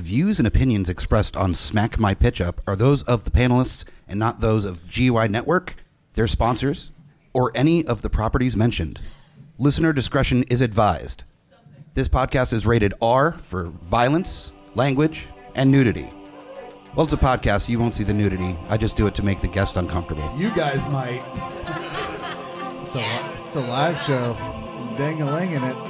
The views and opinions expressed on Smack My Pitch Up are those of the panelists and not those of GUI Network, their sponsors, or any of the properties mentioned. Listener discretion is advised. This podcast is rated R for violence, language, and nudity. Well, it's a podcast, so you won't see the nudity. I just do it to make the guest uncomfortable. You guys might. It's a, it's a live show. Dang-a-ling in it.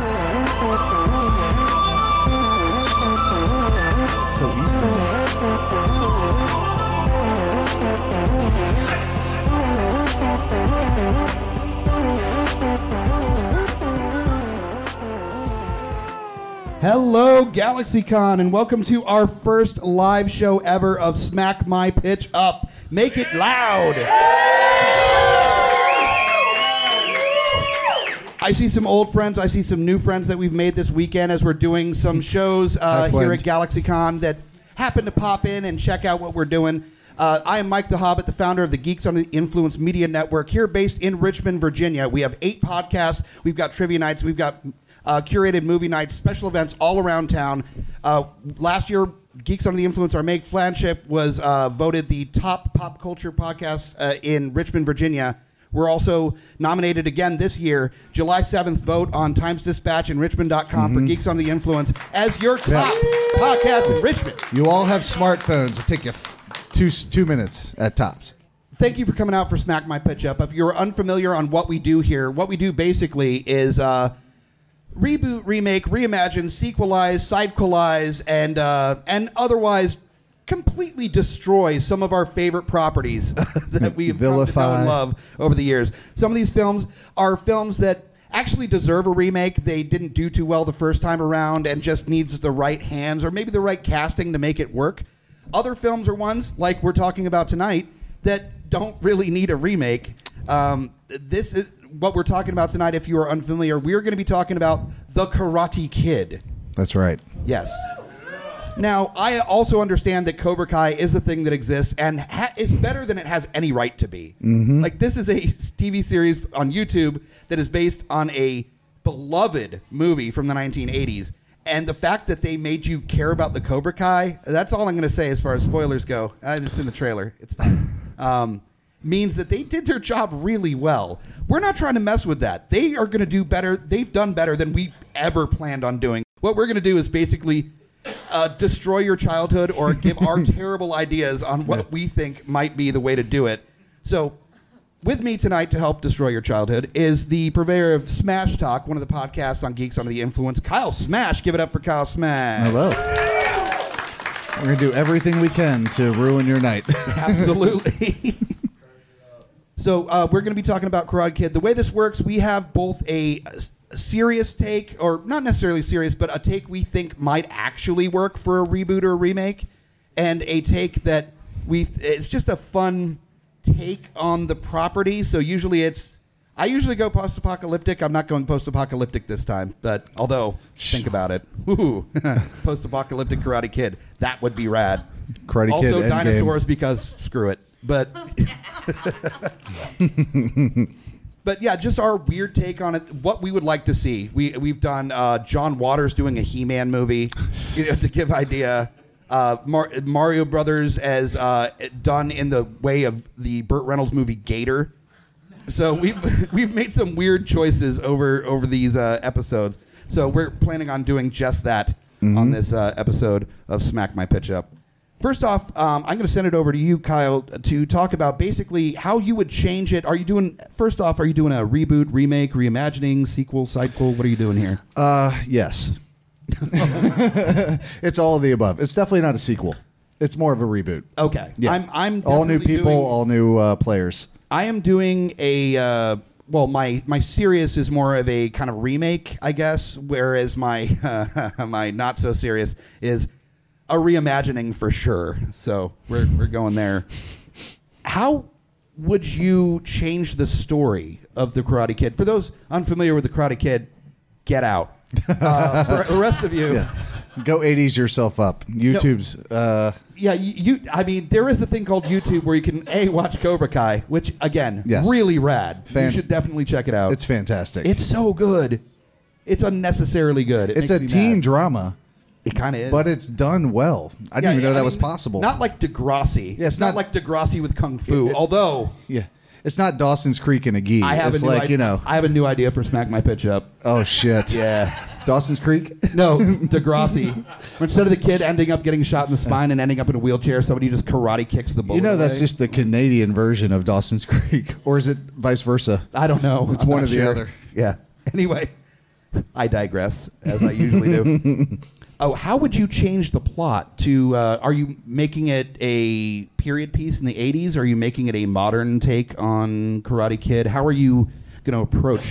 Hello, GalaxyCon, and welcome to our first live show ever of Smack My Pitch Up. Make it loud. I see some old friends. I see some new friends that we've made this weekend as we're doing some shows uh, here at. GalaxyCon that happen to pop in and check out what we're doing. Uh, I am Mike the Hobbit, the founder of the Geeks Under the Influence Media Network, here based in Richmond, Virginia. We have eight podcasts. We've got trivia nights. We've got uh, curated movie nights, special events all around town. Uh, last year, Geeks Under the Influence, our Meg Flagship, was uh, voted the top pop culture podcast uh, in Richmond, Virginia. We're also nominated again this year. July 7th, vote on Times Dispatch and Richmond.com for Geeks Under the Influence as your top podcast in Richmond. You all have smartphones. It'll take you two two minutes at tops. Thank you for coming out for Smack My Pitch Up. If you're unfamiliar on what we do here, what we do basically is uh, reboot, remake, reimagine, sequelize, sidequelize, and uh, and otherwise completely destroy some of our favorite properties that we've come to know and love over the years. Some of these films are films that actually deserve a remake. They didn't do too well the first time around and just needs the right hands or maybe the right casting to make it work. Other films are ones like we're talking about tonight that don't really need a remake. Um, this is what we're talking about tonight. If you are unfamiliar, we're going to be talking about the Karate Kid. That's right. Yes. Now, I also understand that Cobra Kai is a thing that exists and ha- is better than it has any right to be. Like, this is a TV series on YouTube that is based on a beloved movie from the 1980s. And the fact that they made you care about the Cobra Kai, that's all I'm going to say as far as spoilers go. Uh, It's in the trailer. It's fine. Um, means that they did their job really well. We're not trying to mess with that. They are going to do better. They've done better than we ever planned on doing. What we're going to do is basically uh, destroy your childhood or give our terrible ideas on what we think might be the way to do it. So, with me tonight to help destroy your childhood is the purveyor of Smash Talk, one of the podcasts on Geeks Under the Influence, Kyle Smash. Give it up for Kyle Smash. Hello. We're gonna do everything we can to ruin your night. Absolutely. so uh, we're going to be talking about Karate Kid. The way this works, we have both a, a serious take, or not necessarily serious, but a take we think might actually work for a reboot or a remake, and a take that we it's just a fun take on the property. So usually it's. I usually go post-apocalyptic. I'm not going post-apocalyptic this time, but although think about it, post-apocalyptic Karate Kid, that would be rad. Karate also Kid Endgame. dinosaurs because screw it. But but yeah, just our weird take on it. What we would like to see. We we've done uh, John Waters doing a He-Man movie, you know, to give idea. Uh, Mar- Mario Brothers as uh, done in the way of the Burt Reynolds movie Gator. So we've we've made some weird choices over over these uh, episodes. So we're planning on doing just that on this uh, episode of Smack My Pitch Up. First off, um, I'm going to send it over to you, Kyle, to talk about basically how you would change it. Are you doing? First off, are you doing a reboot, remake, reimagining, sequel, sidequel? What are you doing here? Uh, yes. it's all of the above. It's definitely not a sequel. It's more of a reboot. Okay, Yeah. I'm I'm all new people, doing- all new uh, players. I am doing a uh, well. My my serious is more of a kind of remake, I guess. Whereas my my not so serious is a reimagining for sure. So we're we're going there. How would you change the story of the Karate Kid? For those unfamiliar with the Karate Kid, Get Out. Uh, for the rest of you, Yeah. Go 80s yourself up. YouTube's. Uh, Yeah, you, you. I mean, there is a thing called YouTube where you can a watch Cobra Kai, which again, Yes. really rad. Fan- you should definitely check it out. it's fantastic. it's so good. It's unnecessarily good. It it's a teen mad. drama, It kind of is, but it's done well. I didn't Yeah, even know yeah, that I was mean, possible. Not like Degrassi. Yeah, it's not, like Degrassi with kung fu. It- it- although yeah, it's not Dawson's Creek and a gi. I have it's a new like idea. you know. I have a new idea for Smack My Pitch Up. oh shit. Yeah. Dawson's Creek. No, Degrassi. Instead of the kid ending up getting shot in the spine and ending up in a wheelchair, somebody just karate kicks the bullet. You know that's away. just the Canadian version of Dawson's Creek, or is it vice versa? I don't know. It's I'm one not or the other. Yeah. Anyway, I digress as I usually do. Oh, how would you change the plot to? Uh, are you making it a period piece in the '80s? Are you making it a modern take on Karate Kid? How are you going to approach?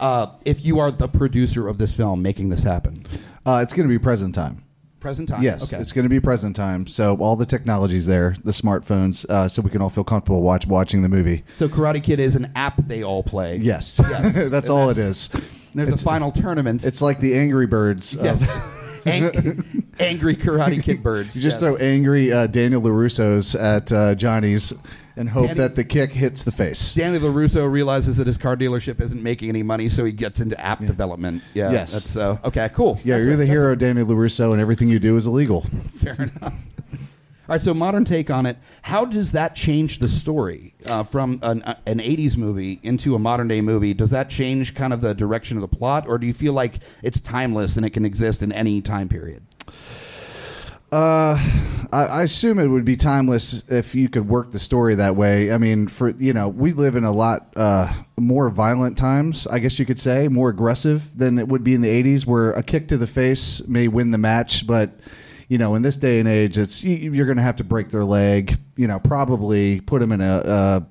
Uh, if you are the producer of this film, making this happen, Uh, it's going to be present time. present time. Yes, Okay. it's going to be present time. So all the technology's there, the smartphones, uh, so we can all feel comfortable watch watching the movie. so Karate Kid is an app they all play. Yes, Yes. that's And all it that's- is. There's It's- a final tournament. It's like the Angry Birds. of- yes. Ang- angry Karate Kid birds. you just yes. throw angry uh, Daniel LaRusso's at uh, Johnny's and hope Danny- that the kick hits the face. Danny LaRusso realizes that his car dealership isn't making any money, so he gets into app development. Yeah. Yes. That's uh, okay. Cool. Yeah, That's you're the hero, Danny LaRusso, and everything you do is illegal. fair enough. All right. So modern take on it. How does that change the story uh, from an, uh, an '80s movie into a modern day movie? Does that change kind of the direction of the plot, or do you feel like it's timeless and it can exist in any time period? Uh, I, I assume it would be timeless if you could work the story that way. I mean, for you know, we live in a lot uh, more violent times. I guess you could say more aggressive than it would be in the '80s, where a kick to the face may win the match, but you know, in this day and age, it's you- you're going to have to break their leg. You know, probably put them in a, a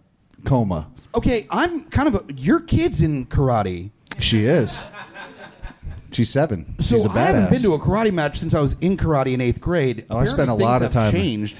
coma. Okay, I'm kind of a, your kid's in karate. She is. She's seven. So She's a I haven't been to a karate match since I was in karate in eighth grade. Oh, I spent a lot of time- Changed.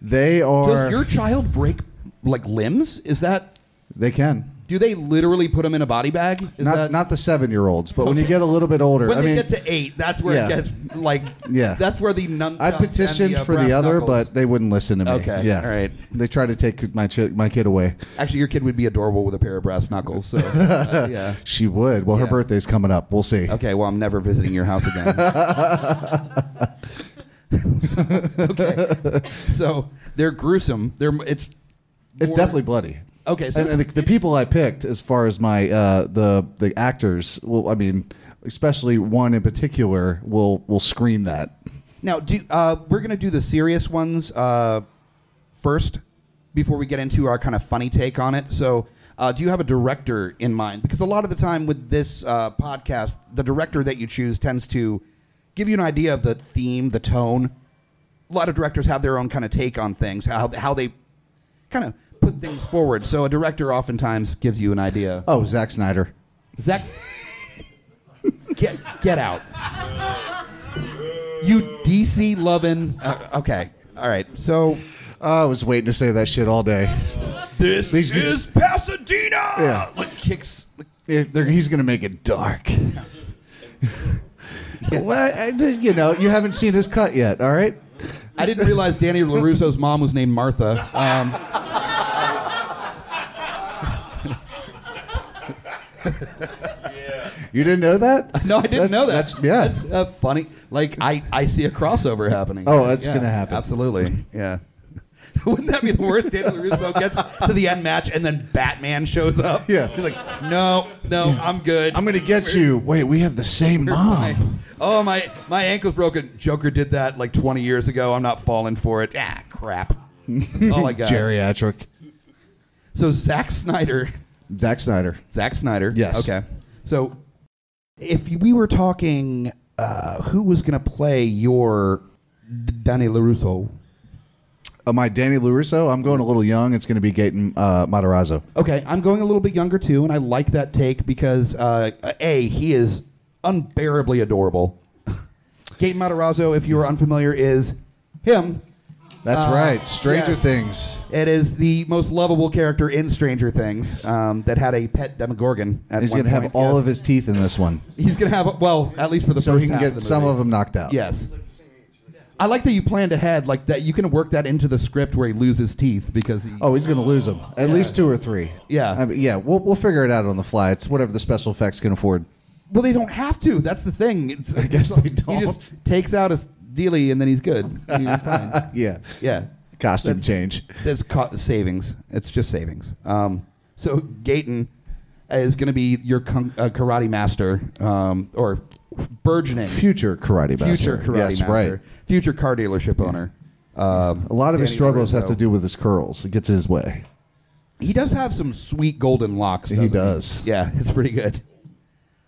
They are. Does your child break like limbs? Is that? they can. Do they literally put them in a body bag? Is Not that, not the seven year olds, but when you get a little bit older, when I they mean, get to eight. That's where Yeah. it gets like. Yeah. That's where the nunchucks I petitioned uh, for the other, but they wouldn't listen to me. Okay, yeah, all right. They tried to take my chi- my kid away. actually, your kid would be adorable with a pair of brass knuckles. So uh, yeah. She would. Well, her birthday's coming up. We'll see. Okay, well, I'm never visiting your house again. Okay, so they're gruesome. They're it's It's more- definitely bloody. Okay. So and, and the, the people I picked, as far as my uh, the the actors, well, I mean, especially one in particular, will will scream that. Now, do uh, we're going to do the serious ones uh, first before we get into our kind of funny take on it. So, uh, do you have a director in mind? Because a lot of the time with this uh, podcast, the director that you choose tends to give you an idea of the theme, the tone. A lot of directors have their own kind of take on things, how how they kind of put things forward. So, a director oftentimes gives you an idea. Oh, Zack Snyder. Zach, get get out. You DC loving. Uh, okay, all right. So Oh, I was waiting to say that shit all day. this These- these- Pasadena. Yeah. like kicks. It- they're- he's going to make it dark. well, I, you know, you haven't seen his cut yet. All right. I didn't realize Danny LaRusso's mom was named Martha. Um, You didn't know that? no, I didn't That's- know that. That's yeah. That's uh, funny. Like I, I see a crossover happening. Oh, that's Yeah, gonna happen. Absolutely. Yeah. Wouldn't that be the worst? Danny LaRusso gets to the end match and then Batman shows up. Yeah. He's like, no, no, I'm good. I'm going to get you. Wait, we have the same My- mom. oh my my ankle's broken. Joker did that like 20 years ago. I'm not falling for it. Ah, crap. That's all I got. Geriatric. So Zack Snyder. Zack Snyder. Zack Snyder. Yes. Okay. So if we were talking, uh, who was going to play your D- Danny LaRusso? Uh, my Danny LaRusso, I'm going a little young. It's going to be Gaten uh, Matarazzo. Okay, I'm going a little bit younger too, and I like that take because uh, a he is unbearably adorable. Gaten Matarazzo, if you are unfamiliar, is him That's Uh, right. Stranger yes. Things. It is the most lovable character in Stranger Things um, that had a pet Demogorgon. At He's gonna have point, all yes. of his teeth in this one, He's gonna have well, at least for the so first he can get the some of them knocked out. Yes. I like that you planned ahead, like that. You can work that into the script where he loses teeth because he. Oh, he's gonna lose them. At least two or three. Yeah. I mean, yeah. We'll we'll figure it out on the fly. It's whatever the special effects can afford. Well, they don't have to. That's the thing. It's, I guess they He just don't. takes out his dealie and then he's good. He's fine. Yeah. Yeah. Costume That's- change. That's co- savings. It's just savings. Um, so Gaten is going to be your con- uh, karate master, um, or burgeoning Future karate master. future karate yes, master, right. future car dealership owner. Um, A lot of his Danny struggles has to do with his curls. It gets his way. He does have some sweet golden locks. He doesn't does. Yeah, it's pretty good.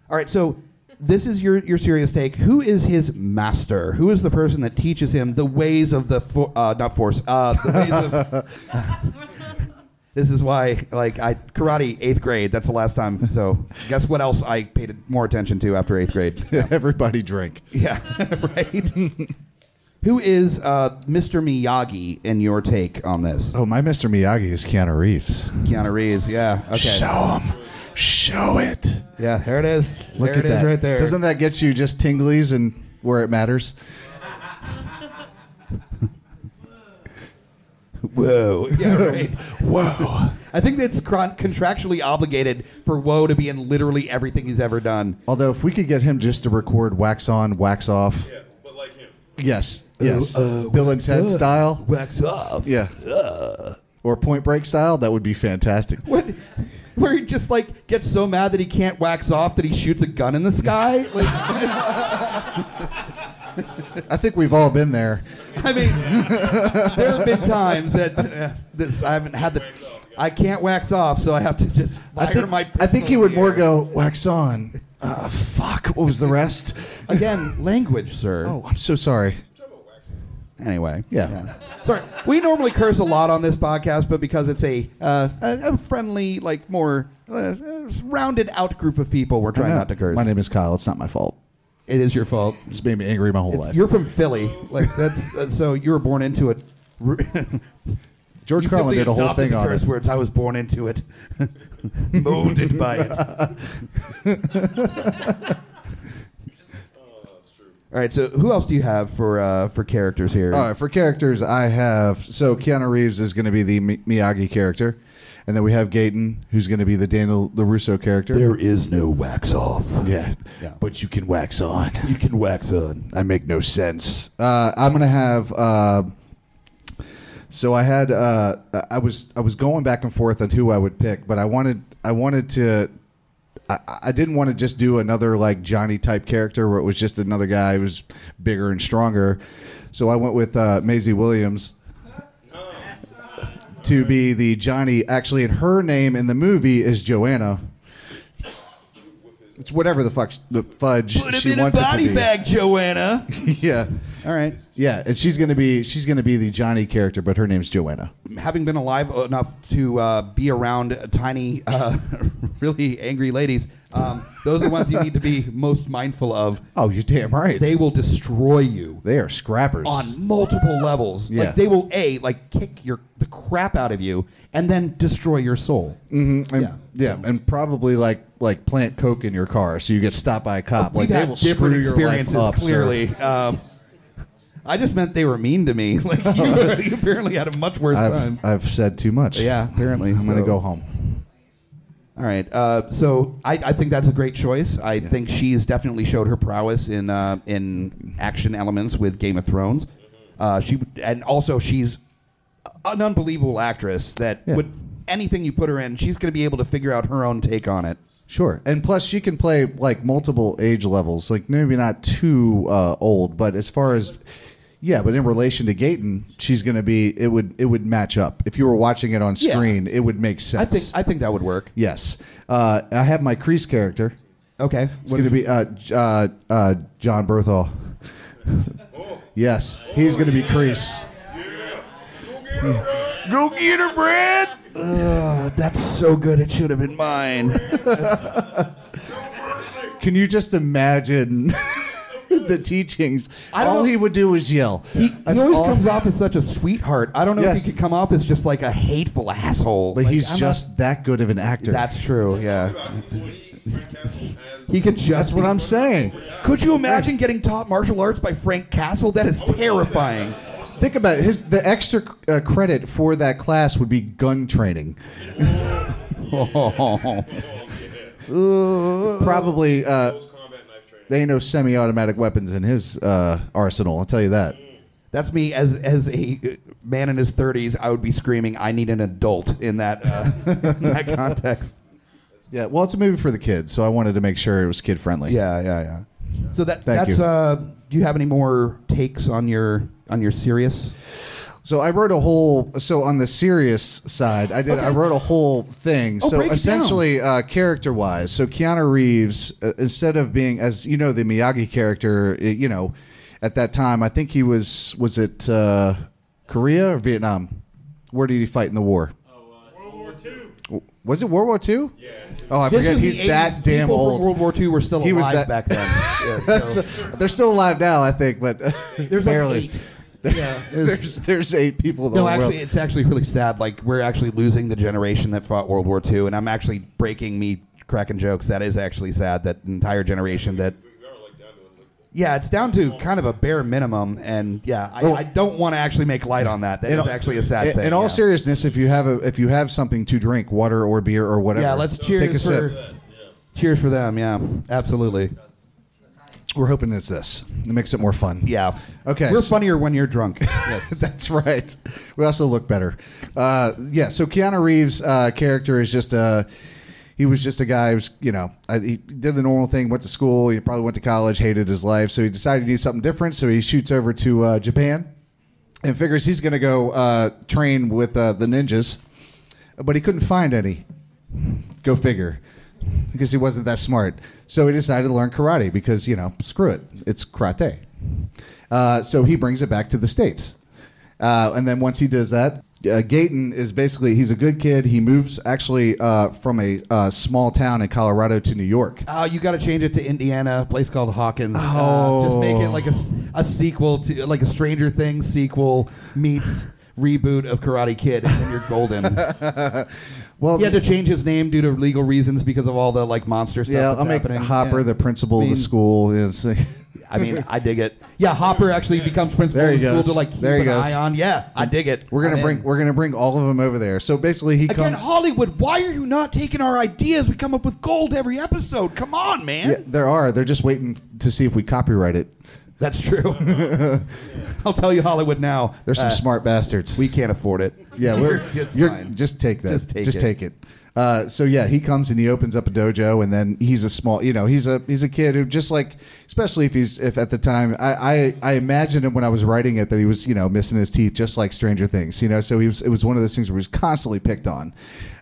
All right, so this is your your serious take. Who is his master? Who is the person that teaches him the ways of the for, uh, not force, uh, the ways of. this is why, like, I karate eighth grade. That's the last time. So, guess what else I paid more attention to after eighth grade? Everybody drink. Yeah, right. Who is uh, Mr. Miyagi in your take on this? Oh, my Mr. Miyagi is Keanu Reeves. Keanu Reeves. Yeah. Okay. Show him. Show it. Yeah, there it is. Look there at it is that. right there. Doesn't that get you just tinglies and where it matters? Whoa. Yeah, right. Whoa. I think that's con- contractually obligated for Woe to be in literally everything he's ever done. Although, if we could get him just to record wax on, wax off. Yeah, but like him. Yes. Yes. uh, Bill and Ted style. Wax off. Yeah. Or Point Break style. That would be fantastic. What? Where he just like gets so mad that he can't wax off that he shoots a gun in the sky. Like, I think we've all been there. I mean, there have been times that uh, this I haven't had the. I can't wax off, so I have to just fire I think, my. I think he would more go wax on. Uh, fuck. What was the rest? again. Language, sir. Oh, I'm so sorry. Anyway, Yeah. Sorry, we normally curse a lot on this podcast, but because it's a uh, a, a friendly, like more uh, rounded out group of people, we're trying not to curse. My name is Kyle. It's not my fault. it is your fault. It's made me angry my whole It's- life. you're from Philly, like that's uh, so you were born into it. George Carlin did a whole thing on curse it. words. I was born into it, molded by it. All right, so who else do you have for uh, for characters here? All right, for characters, I have so Keanu Reeves is going to be the Mi- Miyagi character, and then we have Gaten, who's going to be the Daniel LaRusso character. There is no wax off. yeah, Yeah. but you can wax on. You can wax on. I make no sense. Uh, I'm going to have. Uh, so I had. Uh, I was. I was going back and forth on who I would pick, but I wanted. I wanted to. I, didn't want to just do another like Johnny type character where it was just another guy who was bigger and stronger. So I went with uh, Maisie Williams to be the Johnny. Actually, and her name in the movie is Joanna. It's whatever the fuck the fudge Put him she in a wants it to body be. bag, Joanna. yeah, All right. yeah, and she's gonna be she's gonna be the Johnny character, but her name's Joanna. having been alive enough to uh, be around tiny, uh, really angry ladies, um, those are the ones you need to be most mindful of. Oh, you're damn right. They will destroy you they are scrappers. on multiple levels. Yeah. Like they will a like kick your the crap out of you and then destroy your soul. Mhm, and, Yeah. yeah, and probably like like plant coke in your car, so you get stopped by a cop. Like We've they will different screw your life experiences. up. clearly, um, I just meant they were mean to me. Like you, you apparently had a much worse time. I've I've said too much. Yeah, apparently. I'm gonna go home. All right. Uh, so I, I think that's a great choice. I think she's definitely showed her prowess in uh, in action elements with Game of Thrones. Uh, she and also she's an unbelievable actress that Yeah. would anything you put her in, she's going to be able to figure out her own take on it. Sure, and plus she can play like multiple age levels. Like maybe not too uh, old, but as far as yeah, but in relation to Gaten, she's going to be. It would it would match up if you were watching it on Yeah. screen. It would make sense. I think I think that would work. yes. Uh, I have my Kreese character. Okay. It's going to be uh, J- uh, uh, John Bernthal. yes, he's going to be Kreese. Go get her, Brad. Uh, that's so good. It should have been mine. Can you just imagine the teachings. I don't all know- he would do was yell. He, he That's always all- comes off as such a sweetheart. I don't know Yes. if he could come off as just like a hateful asshole. But Like, he's I'm just that good of an actor. Not, that's true. Yeah. He He could just. That's what I'm saying. Could you imagine getting taught martial arts by Frank Castle? That is terrifying. Think about it. his the extra uh, credit for that class would be gun training. oh. Probably uh, combat knife training. they ain't no semi-automatic weapons in his uh, arsenal. I'll tell you that. That's me as as a uh, man in his 30s. I would be screaming, "I need an adult" in that uh, in that context. Yeah, well, it's a movie for the kids, so I wanted to make sure it was kid friendly. Yeah, yeah, yeah. So that Thank that's. you. Uh, do you have any more takes on your on your serious? So I wrote a whole. So on the serious side, I did. I wrote a whole thing. Oh, so break it essentially, uh, character-wise, so Keanu Reeves, uh, instead of being as you know the Miyagi character, uh, you know, at that time, I think he was was it uh, Korea or Vietnam? Where did he fight in the war? World War II. Was it World War II? Yeah. Oh, I This forget. He's that damn People old. From World War II were still He was alive that- back then. Yeah, That's, so- they're still alive now, I think, but There's barely. like eight. Yeah, There's there's eight people. In the No, world. actually, it's actually really sad. Like we're actually losing the generation that fought World War II, and I'm actually breaking me cracking jokes. That is actually sad. That entire generation that. We are like down to like Yeah, it's down to kind of a bare minimum, and yeah, I, Well- I don't want to actually make light on that. That is all- actually a sad in, thing. in all yeah. seriousness, if you have a if you have something to drink, water or beer or whatever, Yeah, let's take a cheers for sip. cheers for them. Yeah, absolutely. We're hoping it's this. It makes it more fun. Yeah. Okay, We're so- funnier when you're drunk. yes. That's right. We also look better. Uh, yeah. So Keanu Reeves' uh, character is just a. He was just a guy who's, you know, uh, he did the normal thing, went to school, he probably went to college, hated his life, so he decided to do something different. So he shoots over to uh, Japan and figures he's going to go uh, train with uh, the ninjas, but he couldn't find any. Go figure, because he wasn't that smart. So he decided to learn karate because you know, screw it, it's karate. Uh, so he brings it back to the states, uh, and then once he does that, uh, Gaten is basically he's a good kid. He moves actually uh, from a uh, small town in Colorado to New York. Oh, you got to change it to Indiana, a place called Hawkins. Uh, Oh. just make it like a sequel to like a Stranger Things sequel meets reboot of Karate Kid, and then you're golden. Well, he had to change his name due to legal reasons because of all the like monster stuff. yeah, I'll make happening. Hopper Yeah. the principal I mean- of the school. Is I mean, I dig it. Yeah, Hopper actually becomes principal of he the school to like keep an goes. eye on. Yeah, I dig it. we're gonna I'm bring in. we're gonna bring all of them over there. So basically, he Again, comes. Hollywood, why are you not taking our ideas? We come up with gold every episode. Come on, man. Yeah, there are. They're just waiting to see if we copyright it. That's true. I'll tell you, Hollywood now. There's some uh, smart bastards. We can't afford it. yeah, we're It's you're fine. just take that. Just take it. Uh, so yeah, he comes and he opens up a dojo, and then he's a small, you know, he's a he's a kid who just like, especially if he's if at the time I I, I imagined him when I was writing it that he was you know missing his teeth just like Stranger Things, you know. So he was it was one of those things where he was constantly picked on,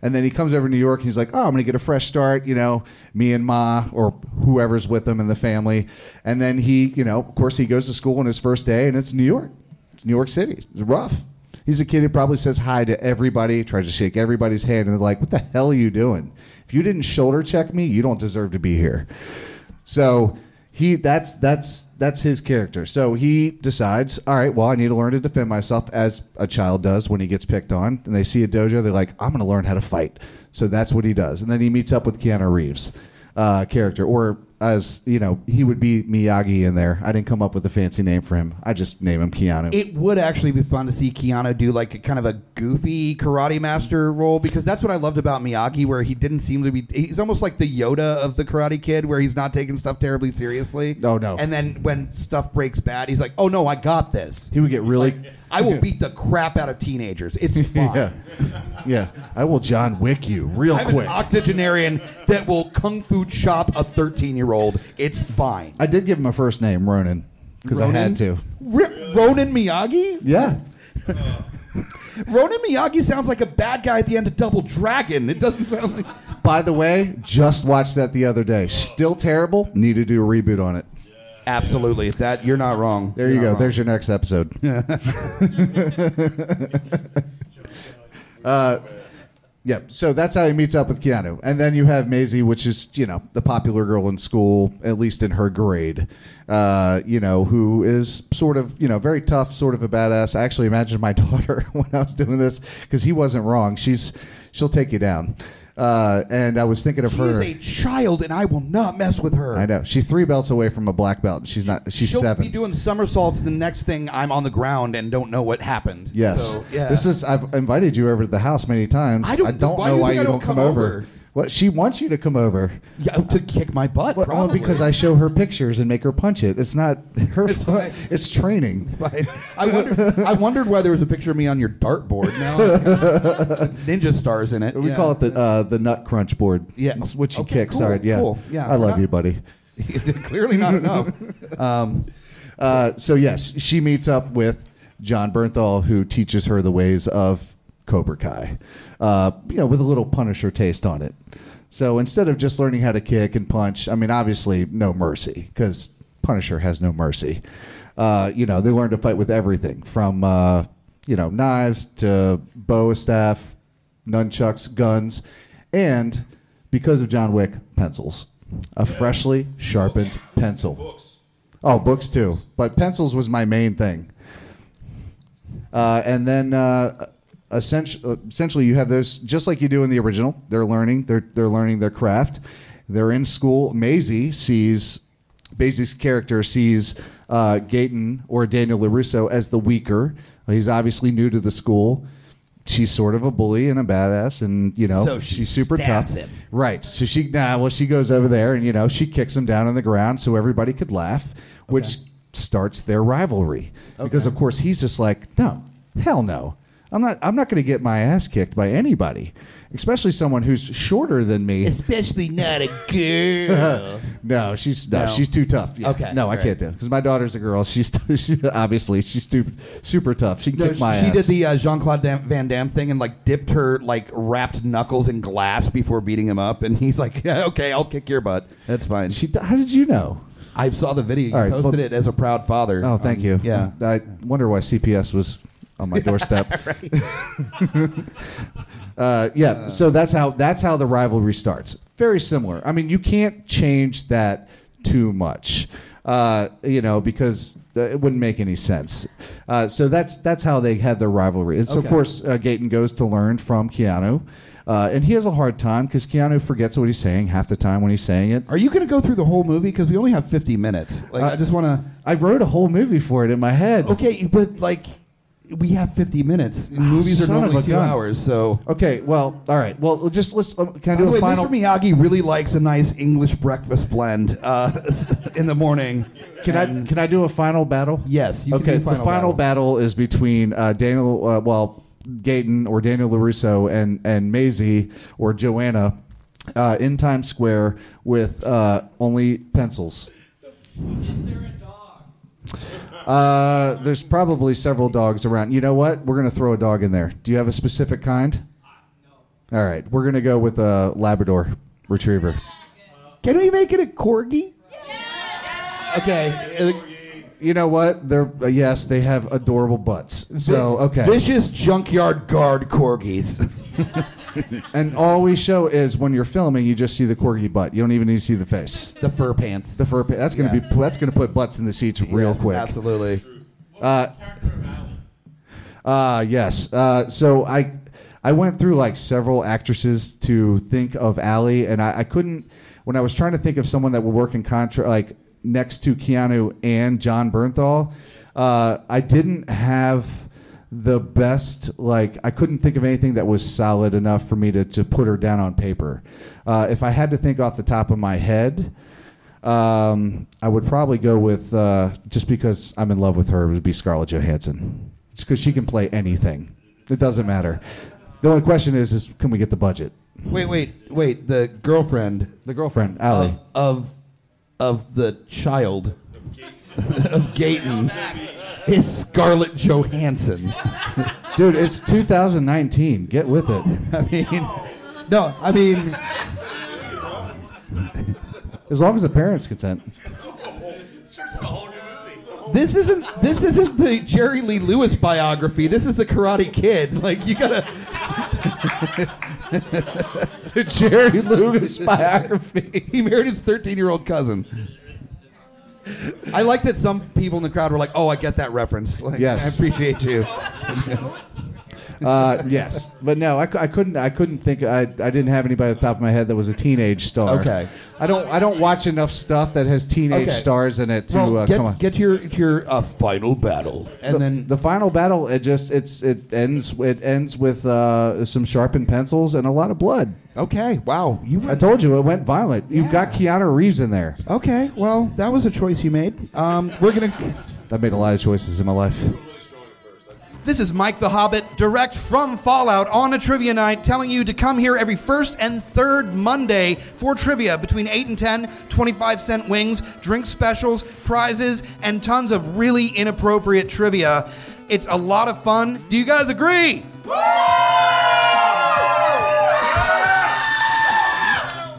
and then he comes over to New York and he's like, oh, I'm gonna get a fresh start, you know, me and Ma or whoever's with him in the family, and then he you know of course he goes to school on his first day and it's New York, it's New York City, it's rough. He's a kid who probably says hi to everybody, tries to shake everybody's hand, and they're like, "What the hell are you doing? If you didn't shoulder check me, you don't deserve to be here." So he that's that's that's his character. So he decides, all right, well, I need to learn to defend myself as a child does when he gets picked on. And they see a dojo, they're like, I'm going to learn how to fight. So that's what he does. And then he meets up with Keanu Reeves uh, character, or as you know, he would be Miyagi in there. I didn't come up with a fancy name for him. I just name him Keanu. It would actually be fun to see Keanu do like a kind of a goofy karate master role because that's what I loved about Miyagi, where he didn't seem to be. He's almost like the Yoda of the Karate Kid, where he's not taking stuff terribly seriously. Oh, no. And then when stuff breaks bad, he's like, "Oh no, I got this." he would get really. Like, I will beat the crap out of teenagers. It's fine. yeah, yeah. I will John Wick you real I'm quick. an octogenarian that will kung fu chop a 13 year old. It's fine. I did give him a first name, Ronan, because I had to. R- Ronan Miyagi? Yeah. Ronan Miyagi sounds like a bad guy at the end of Double Dragon. It doesn't sound like. By the way, just watched that the other day. Still terrible. Need to do a reboot on it. Absolutely. That you're not wrong. There you go. There's your next episode. uh, Yep. So that's how he meets up with Keanu, and then you have Maisie, which is you know the popular girl in school, at least in her grade. Uh, you know, who is sort of you know very tough, sort of a badass. I actually imagined my daughter when I was doing this because he wasn't wrong. She's she'll take you down. Uh, and I was thinking of She her. is a child, and I will not mess with her. I know she's three belts away from a black belt. She's not. She's She'll seven. be doing somersaults. The next thing, I'm on the ground and don't know what happened. Yes. So, yeah. This is I've invited you over to the house many times. I don't- know you why think you I don't come over. Well, she wants you to come over. yeah, to kick my butt. Well, well, probably. because I show her pictures and make her punch it. It's not her. It's, fine. it's training. Fine. I wondered. I wondered why there was a picture of me on your dartboard. Now, ninja stars in it. We Yeah. call it the uh, the nut crunch board. Yeah. It's what you Okay, kick. cool, Sorry. Yeah. cool. Yeah, I love we're you, not- buddy. Clearly not enough. Um, Uh, so yes, she meets up with John Bernthal, who teaches her the ways of Cobra Kai. Uh, you know, with a little Punisher taste on it. So instead of just learning how to kick and punch, I mean, obviously no mercy because Punisher has no mercy. Uh, you know, they learn to fight with everything from uh, you know knives to bow staff, nunchucks, guns, and because of John Wick, pencils. A freshly sharpened pencil. Books. Oh, books too, but pencils was my main thing. Uh, and then uh, essentially, essentially, you have those just like you do in the original. They're learning. They're they're learning their craft. They're in school. Maisie sees Maisie's character sees uh, Gaten or Daniel LaRusso as the weaker. He's obviously new to the school. She's sort of a bully and a badass, and you know So she she's super tough. him. Right. So she nah, well she goes over there and you know she kicks him down on the ground so everybody could laugh, which starts their rivalry. Because of course he's just like, no, hell no. I'm not I'm not going to get my ass kicked by anybody, especially someone who's shorter than me. especially not a girl. no, she's no, No. she's too tough. Yeah. Okay, No, I right. can't do it because my daughter's a girl. She's she, obviously she's too, super tough. She can No, kick my ass. she ass. did the uh, Jean Claude Van Damme thing and like dipped her like wrapped knuckles in glass before beating him up, and he's like, yeah, "Okay, I'll kick your butt. That's fine." She, how did you know? I saw the video. You All right, posted well- it as a proud father. Oh, thank Um, you. Yeah. I wonder why CPS was on my doorstep. uh, yeah. So that's how that's how the rivalry starts. Very similar. I mean, you can't change that too much, uh, you know, because uh, it wouldn't make any sense. Uh, so that's that's how they had their rivalry. And so of course, uh, Gaten goes to learn from Keanu. Uh, and he has a hard time because Keanu forgets what he's saying half the time when he's saying it. Are you going to go through the whole movie? Because we only have 50 minutes. Like, Uh, I just want to. I wrote a whole movie for it in my head. Okay, but like, we have 50 minutes. Movies are son of normally two gun. hours, so. Okay, well, all right. Well, just let's. Um, can I do the a way, final? Mr. Miyagi really likes a nice English breakfast blend uh, in the morning. Can I can I do a final battle? Yes, you can okay, do final the final battle. is between uh, Daniel, uh, well, Gaten or Daniel LaRusso and and Maisie or Joanna uh, in Times Square with uh, only pencils. Is there a dog? Uh, there's probably several dogs around. You know what? We're gonna throw a dog in there. Do you have a specific kind? All right, we're gonna go with a Labrador Retriever. Can we make it a corgi? Okay. You know what? They're uh, yes, they have adorable butts. So okay, Vicious junkyard guard corgis. and all we show is when you're filming, you just see the corgi butt. You don't even need to see the face. the fur pants. The fur. pants. That's gonna Yeah. be that's gonna put butts in the seats real Yes, quick. Absolutely. Uh, uh, yes. Uh, so I I went through like several actresses to think of Allie, and I, I couldn't. When I was trying to think of someone that would work in contra like next to Keanu and John Bernthal, uh, I didn't have the best like I couldn't think of anything that was solid enough for me to, to put her down on paper. Uh, if I had to think off the top of my head, um, I would probably go with uh, just because I'm in love with her. It would be Scarlett Johansson, just because she can play anything. It doesn't matter. The only question is, is can we get the budget? Wait, wait, wait. The girlfriend The girlfriend, Allie. of, of of the child of Gaten is Scarlett Johansson. Dude, it's 2019. Get with it. I mean, no, I mean, As long as the parents consent. This isn't this isn't the Jerry Lee Lewis biography. This is the Karate Kid. Like you gotta. The Jerry Lewis biography. he married his 13 year old cousin. I like that some people in the crowd were like, "Oh, I get that reference." Like, Yes. I appreciate you. Uh, yes, but no, I, cou- I couldn't. I couldn't think. I, I didn't have anybody at the top of my head that was a teenage star. Okay. I don't. I don't watch enough stuff that has teenage Okay. stars in it to Well, uh, get, come on. get to your to your uh, final battle, and the, then the final battle, it just it's it ends it ends with uh, some sharpened pencils and a lot of blood. Okay, wow, you I went told you it went violent. You've got Keanu Reeves in there. okay. Well, that was a choice you made. Um, we're gonna. I've made a lot of choices in my life. This is Mike the Hobbit, direct from Fallout on a trivia night, telling you to come here every first and third Monday for trivia between 8 and 10, 25 cent wings, drink specials, prizes, and tons of really inappropriate trivia. It's a lot of fun. Do you guys agree?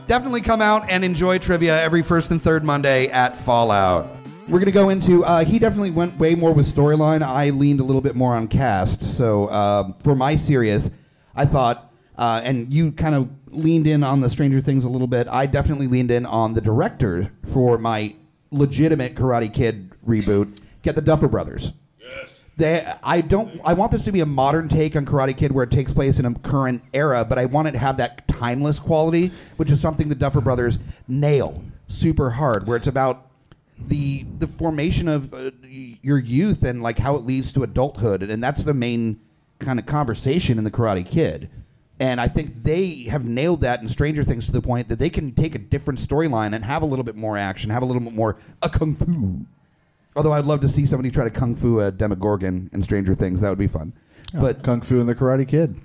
Definitely come out and enjoy trivia every first and third Monday at Fallout. We're gonna go into. Uh, he definitely went way more with storyline. I leaned a little bit more on cast. So um, for my serious, I thought, uh, and you kind of leaned in on the Stranger Things a little bit. I definitely leaned in on the director for my legitimate Karate Kid reboot. Get the Duffer Brothers. They, I don't. I want this to be a modern take on Karate Kid, where it takes place in a current era, but I want it to have that timeless quality, which is something the Duffer Brothers nail super hard. Where it's about the the formation of uh, your youth and like how it leads to adulthood, and that's the main kind of conversation in the Karate Kid. And I think they have nailed that in Stranger Things to the point that they can take a different storyline and have a little bit more action, have a little bit more a kung fu. Although I'd love to see somebody try to kung fu a Demogorgon in Stranger Things, that would be fun. But Kung Fu and the Karate Kid.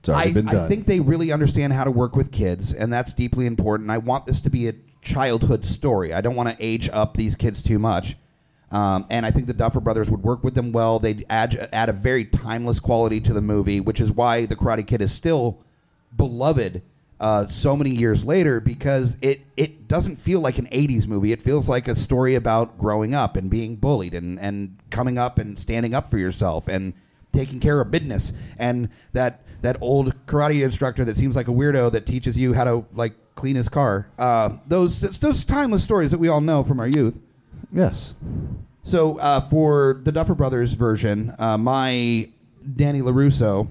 It's already I, been done. I think they really understand how to work with kids, and that's deeply important. I want this to be a childhood story. I don't want to age up these kids too much. Um, and I think the Duffer Brothers would work with them well. They'd add, add a very timeless quality to the movie, which is why The Karate Kid is still beloved uh, so many years later because it, it doesn't feel like an 80s movie. It feels like a story about growing up and being bullied and, and coming up and standing up for yourself and taking care of business. And that, that old karate instructor that seems like a weirdo that teaches you how to like clean his car. Uh, those, those timeless stories that we all know from our youth. yes. So uh, for the Duffer Brothers version, uh, my Danny LaRusso,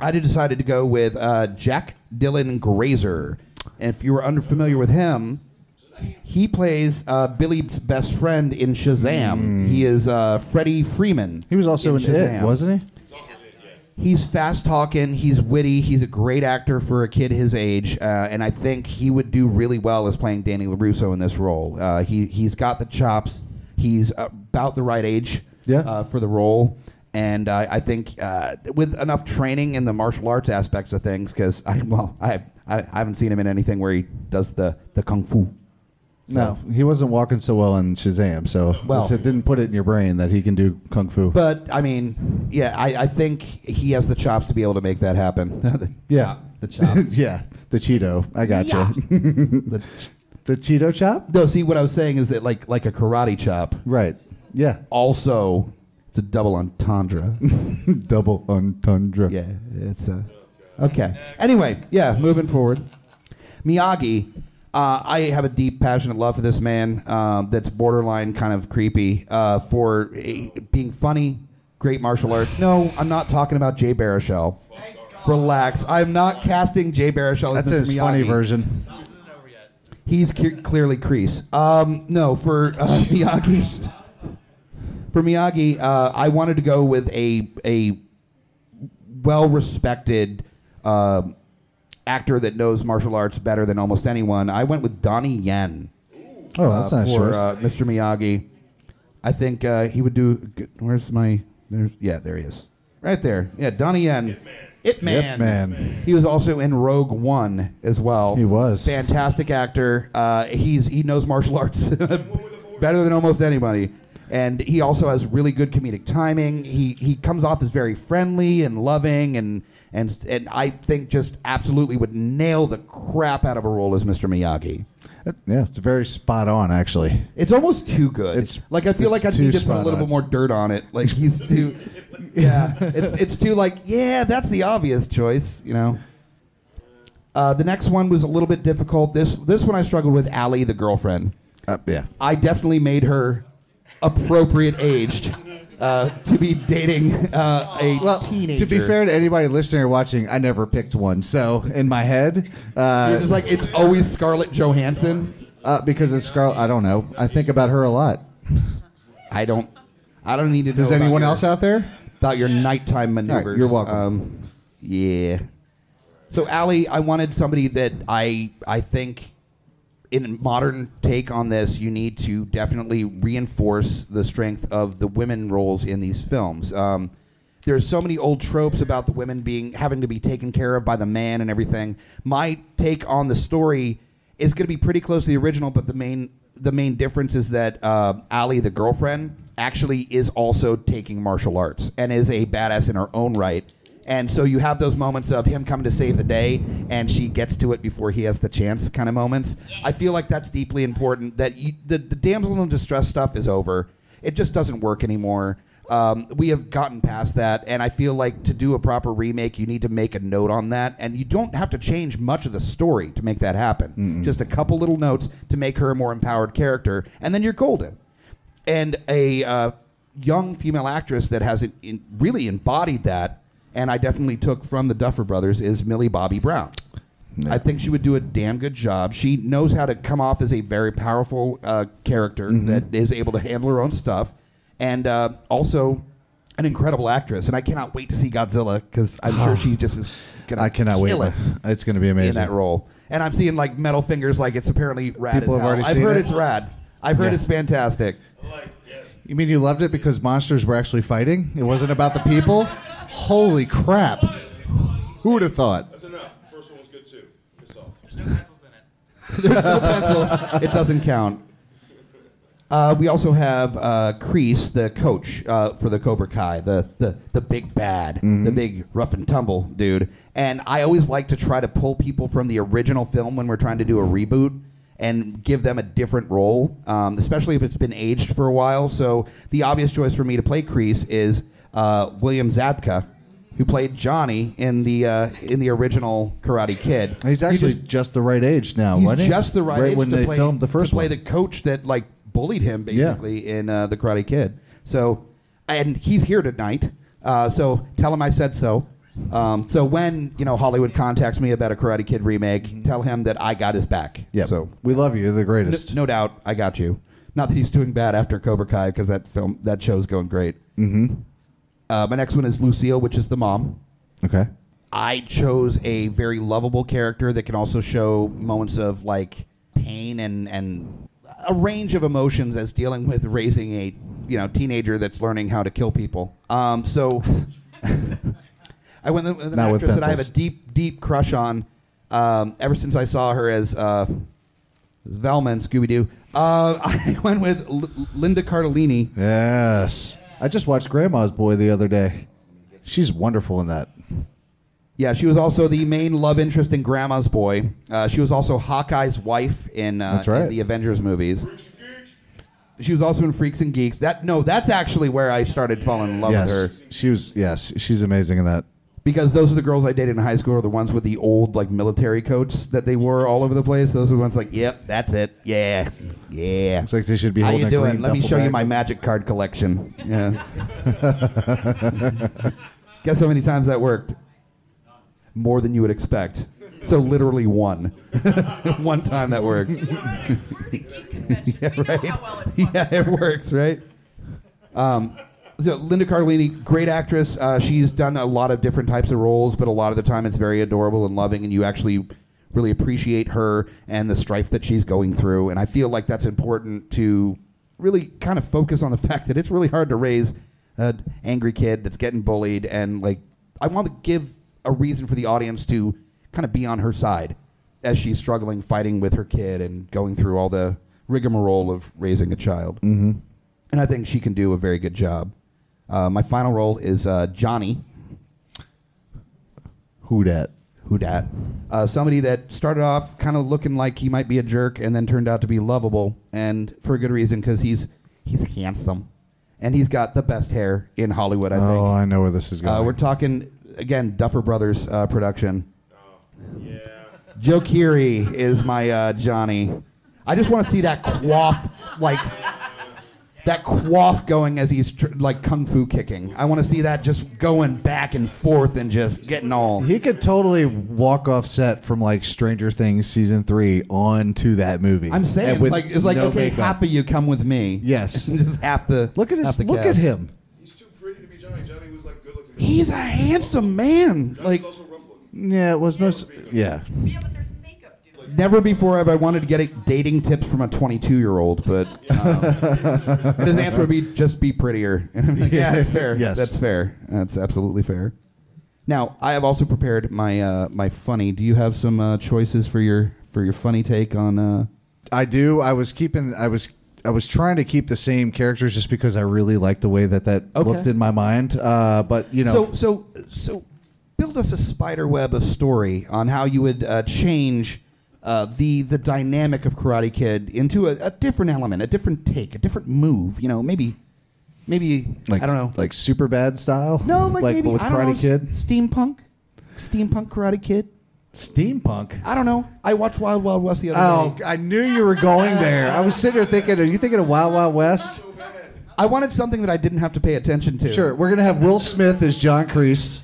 I decided to go with uh, Jack Dylan Grazer. And if you were unfamiliar with him, he plays uh, Billy's best friend in Shazam. He is uh, Freddie Freeman. He was also in, Shazam. It, wasn't he? He's fast talking. He's witty. He's a great actor for a kid his age, uh, and I think he would do really well as playing Danny LaRusso in this role. Uh, he he's got the chops. He's about the right age Yeah. uh, for the role, and uh, I think uh, with enough training in the martial arts aspects of things, because I well I, I I haven't seen him in anything where he does the the kung fu. No, he wasn't walking so well in Shazam, so Well- it didn't put it in your brain that he can do kung fu. But I mean, yeah, I, I think he has the chops to be able to make that happen. yeah, the chops. yeah, the Cheeto. I got Yeah. you. The- the Cheeto chop. No, see what I was saying is that like like a karate chop. Right. Yeah. Also, it's a double entendre. Double entendre. yeah, it's a okay. Anyway, yeah, moving forward. Miyagi, uh, I have a deep, passionate love for this man. Um, that's borderline kind of creepy. Uh, for eh, being funny, great martial arts. No, I'm not talking about Jay Baruchel. Relax. I'm not casting Jay Baruchel. as That's Mr. his funny Miyagi. version. He's cu- clearly Kreese. Um, no, for uh, Miyagi. For Miyagi, uh, I wanted to go with a a well respected uh, actor that knows martial arts better than almost anyone. I went with Donnie Yen Oh, that's uh, nice for choice. uh, Mr. Miyagi. I think uh, he would do. Good. Where's my? There's yeah, there he is, right there. Yeah, Donnie Yen. Ip Man. Ip Man. He was also in Rogue One as well. He was. fantastic actor. Uh, he's he knows martial arts better than almost anybody. And he also has really good comedic timing. He he comes off as very friendly and loving, and and and I think just absolutely would nail the crap out of a role as Mr. Miyagi. That- yeah, it's very spot on, actually. It's almost too good. It's- like I feel like I need to put a little on. bit more dirt on it. Like he's too, yeah. It's it's too like yeah, that's the obvious choice, you know. Uh, the next one was a little bit difficult. This this one I struggled with. Allie, the girlfriend. Uh, yeah. I definitely made her appropriate aged uh, to be dating uh, a Well, teenager. to be fair to anybody listening or watching, I never picked one. So in my head, uh, it's like it's always Scarlett Johansson. uh, because it's Scarlett, I don't know. I think about her a lot. I don't. I don't need to. Does anyone your- else out there? about your nighttime maneuvers. you're welcome. Um, yeah. So, Allie, I wanted somebody that I I think in modern take on this, you need to definitely reinforce the strength of the women roles in these films. Um, there's so many old tropes about the women being having to be taken care of by the man and everything. My take on the story is going to be pretty close to the original, but the main the main difference is that uh, Allie, the girlfriend, actually is also taking martial arts and is a badass in her own right. And so you have those moments of him coming to save the day, and she gets to it before he has the chance, kind of moments. I feel like that's deeply important. That you, the the damsel in distress stuff is over. It just doesn't work anymore. Um, we have gotten past that, and I feel like to do a proper remake, you need to make a note on that, and you don't have to change much of the story to make that happen. Just a couple little notes to make her a more empowered character, and then you're golden and a uh, young female actress that has in, really embodied that, and I definitely took from the Duffer Brothers is Millie Bobby Brown. I think she would do a damn good job. She knows how to come off as a very powerful uh, character that is able to handle her own stuff, and uh, also an incredible actress. And I cannot wait to see Godzilla because I'm sure she just is gonna. I cannot wait. it It's going to be amazing. in that role. And I'm seeing like metal fingers, like it's apparently rad. People as have hell. already I've seen heard it? it's rad. I've heard Yeah. it's fantastic. Like, yes. You mean you loved it because monsters were actually fighting? It wasn't about the people? Holy crap. Who would have thought? That's enough. First one was good too. Piss off. There's no pencils. In it There's no pencils. It doesn't count. Uh, we also have uh, Kreese, the coach uh, for the Cobra Kai, the the, the big bad, the big rough and tumble dude. And I always like to try to pull people from the original film when we're trying to do a reboot and give them a different role, um, especially if it's been aged for a while. So the obvious choice for me to play Kreese is uh, William Zabka, who played Johnny in the uh, in the original Karate Kid. He's He actually just- just, the right age now, He's wasn't he? just the right, age when they play, filmed the first to play one. the coach that like bullied him basically in uh, the Karate Kid. So, and he's here tonight. Uh, so tell him I said so. Um, so when you know Hollywood contacts me about a Karate Kid remake, tell him that I got his back. Yep. So we love you. You're the no, greatest. no doubt, I got you. Not that he's doing bad after Cobra Kai because that film that show's going great. Mm-hmm. Uh, my next one is Lucille, which is the mom. Okay. I chose a very lovable character that can also show moments of like pain and and a range of emotions as dealing with raising a you know teenager that's learning how to kill people. Um, so I went with an Not with actress that I have a pencils. deep deep crush on. Um, ever since I saw her as uh, as Velma in Scooby Doo, uh, I went with L- Linda Cardellini. Yes. I just watched Grandma's Boy the other day. She's wonderful in that. Yeah, she was also the main love interest in Grandma's Boy. Uh, she was also Hawkeye's wife in, uh, That's right. in the Avengers movies. She was also in Freaks and Geeks. That no, that's actually where I started falling in love with her She was yes, she's amazing in that. Because those are the girls I dated in high school are the ones with the old like military coats that they wore all over the place. Those are the ones like, yep, that's it. Yeah, yeah. Looks like they should be How holding you a doing? green Let me duffel show you bag. my magic card collection. Yeah. Guess how many times that worked? More than you would expect. So literally one. one time that worked. yeah, right. yeah, it works, right? Um, so Linda Cardellini, great actress. Uh, she's done a lot of different types of roles, but a lot of the time it's very adorable and loving, and you actually really appreciate her and the strife that she's going through. And I feel like that's important to really kind of focus on the fact that it's really hard to raise an angry kid that's getting bullied, and like I want to give a reason for the audience to kind of be on her side as she's struggling, fighting with her kid, and going through all the rigmarole of raising a child. Mm-hmm. and I think she can do a very good job. Uh, my final role is uh, Johnny. Who dat? Who dat? Uh, somebody that started off kind of looking like he might be a jerk, and then turned out to be lovable, and for a good reason because he's he's handsome, and he's got the best hair in Hollywood. I Oh, think. I know where this is going. Uh, we're talking again, Duffer Brothers uh, production. Joe Keery is my uh, Johnny. I just want to see that quaff, like that quaff going as he's tr- like kung fu kicking. I want to see that just going back and forth and just getting all. He could totally walk off set from like Stranger Things season three on to that movie. I'm saying And with like it's like no okay, makeup. half of you come with me. Yes. just half the Look at half his. the Look cast. at him. He's too pretty to be Johnny. Johnny was like good looking. He's a handsome man. Like also rough looking. Yeah, it was most. Yeah. Yeah, but there's makeup, dude. Never before have I wanted to get a dating tips from a 22 year old, but um, his answer would be just be prettier. Like, yeah, that's fair. Yes. that's fair. That's absolutely fair. Now, I have also prepared my uh, my funny. Do you have some uh, choices for your for your funny take on? Uh, I do. I was keeping. I was. I was trying to keep the same characters just because I really liked the way that that Okay. looked in my mind. Uh, but you know, So so so, build us a spider web of story on how you would uh, change. Uh, the the dynamic of Karate Kid into a, a different element, a different take, a different move. You know, maybe, maybe like I don't know, like super bad style. No, like, maybe with I don't Karate know, Kid, steampunk, steampunk Karate Kid. steampunk. I don't know. I watched Wild Wild West the other Oh, day. I knew you were going there. I was sitting there thinking, are you thinking of Wild Wild West? I wanted something that I didn't have to pay attention to. Sure, we're gonna have Will Smith as John Kreese.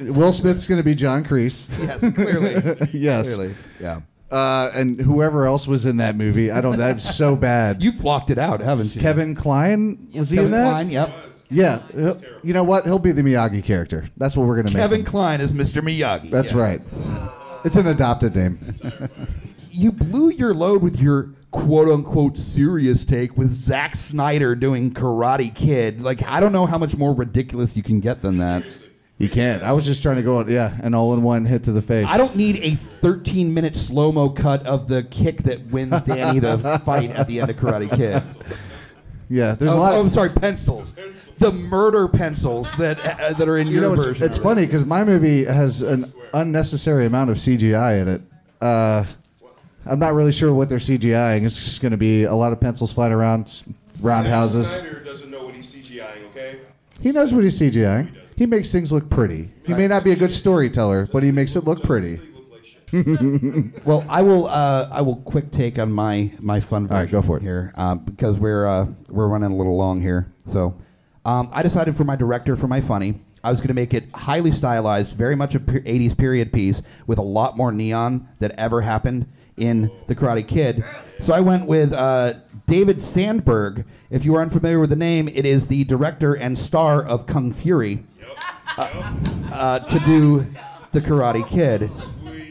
Will Smith's gonna be John Kreese. Yes, clearly. yes. Clearly. Yeah. Uh, and whoever else was in that movie, I don't. That's so bad. You've blocked it out, haven't you? Kevin Kline was he Kevin in that? Kline. Yep. Yeah. he'll- You know what? He'll be the Miyagi character. That's what we're gonna Kevin make. him. Kline is Mr. Miyagi. That's Yes. right. It's an adopted name. You blew your load with your quote unquote serious take with Zack Snyder doing Karate Kid. Like, I don't know how much more ridiculous you can get than that. You can't. I was just trying to go. On yeah, an all-in-one hit to the face. I don't need a 13 minute slow mo cut of the kick that wins Danny the fight at the end of Karate Kid. Yeah, there's oh, a lot. oh, I'm sorry, pencils. The murder pencils that uh, that are in you your know, it's, version. it's funny because my movie has an unnecessary amount of CGI in it. Uh, I'm not really sure what they're CGIing. It's just going to be a lot of pencils flying around, s- roundhouses. Snyder doesn't know what he's CGIing. Okay. He knows what he's CGIing. He makes things look pretty. He may not be a good storyteller, but he makes it look pretty. He looked like shit. Well, I will. Uh, I will quick take on my my fun version All right, go for it. here uh, because we're uh, we're running a little long here. So, um, I decided for my director for my funny, I was going to make it highly stylized, very much a per- '80s period piece with a lot more neon that ever happened in the Karate Kid. So I went with uh, David Sandberg. If you are unfamiliar with the name, it is the director and star of Kung Fury uh, to do the Karate Kid.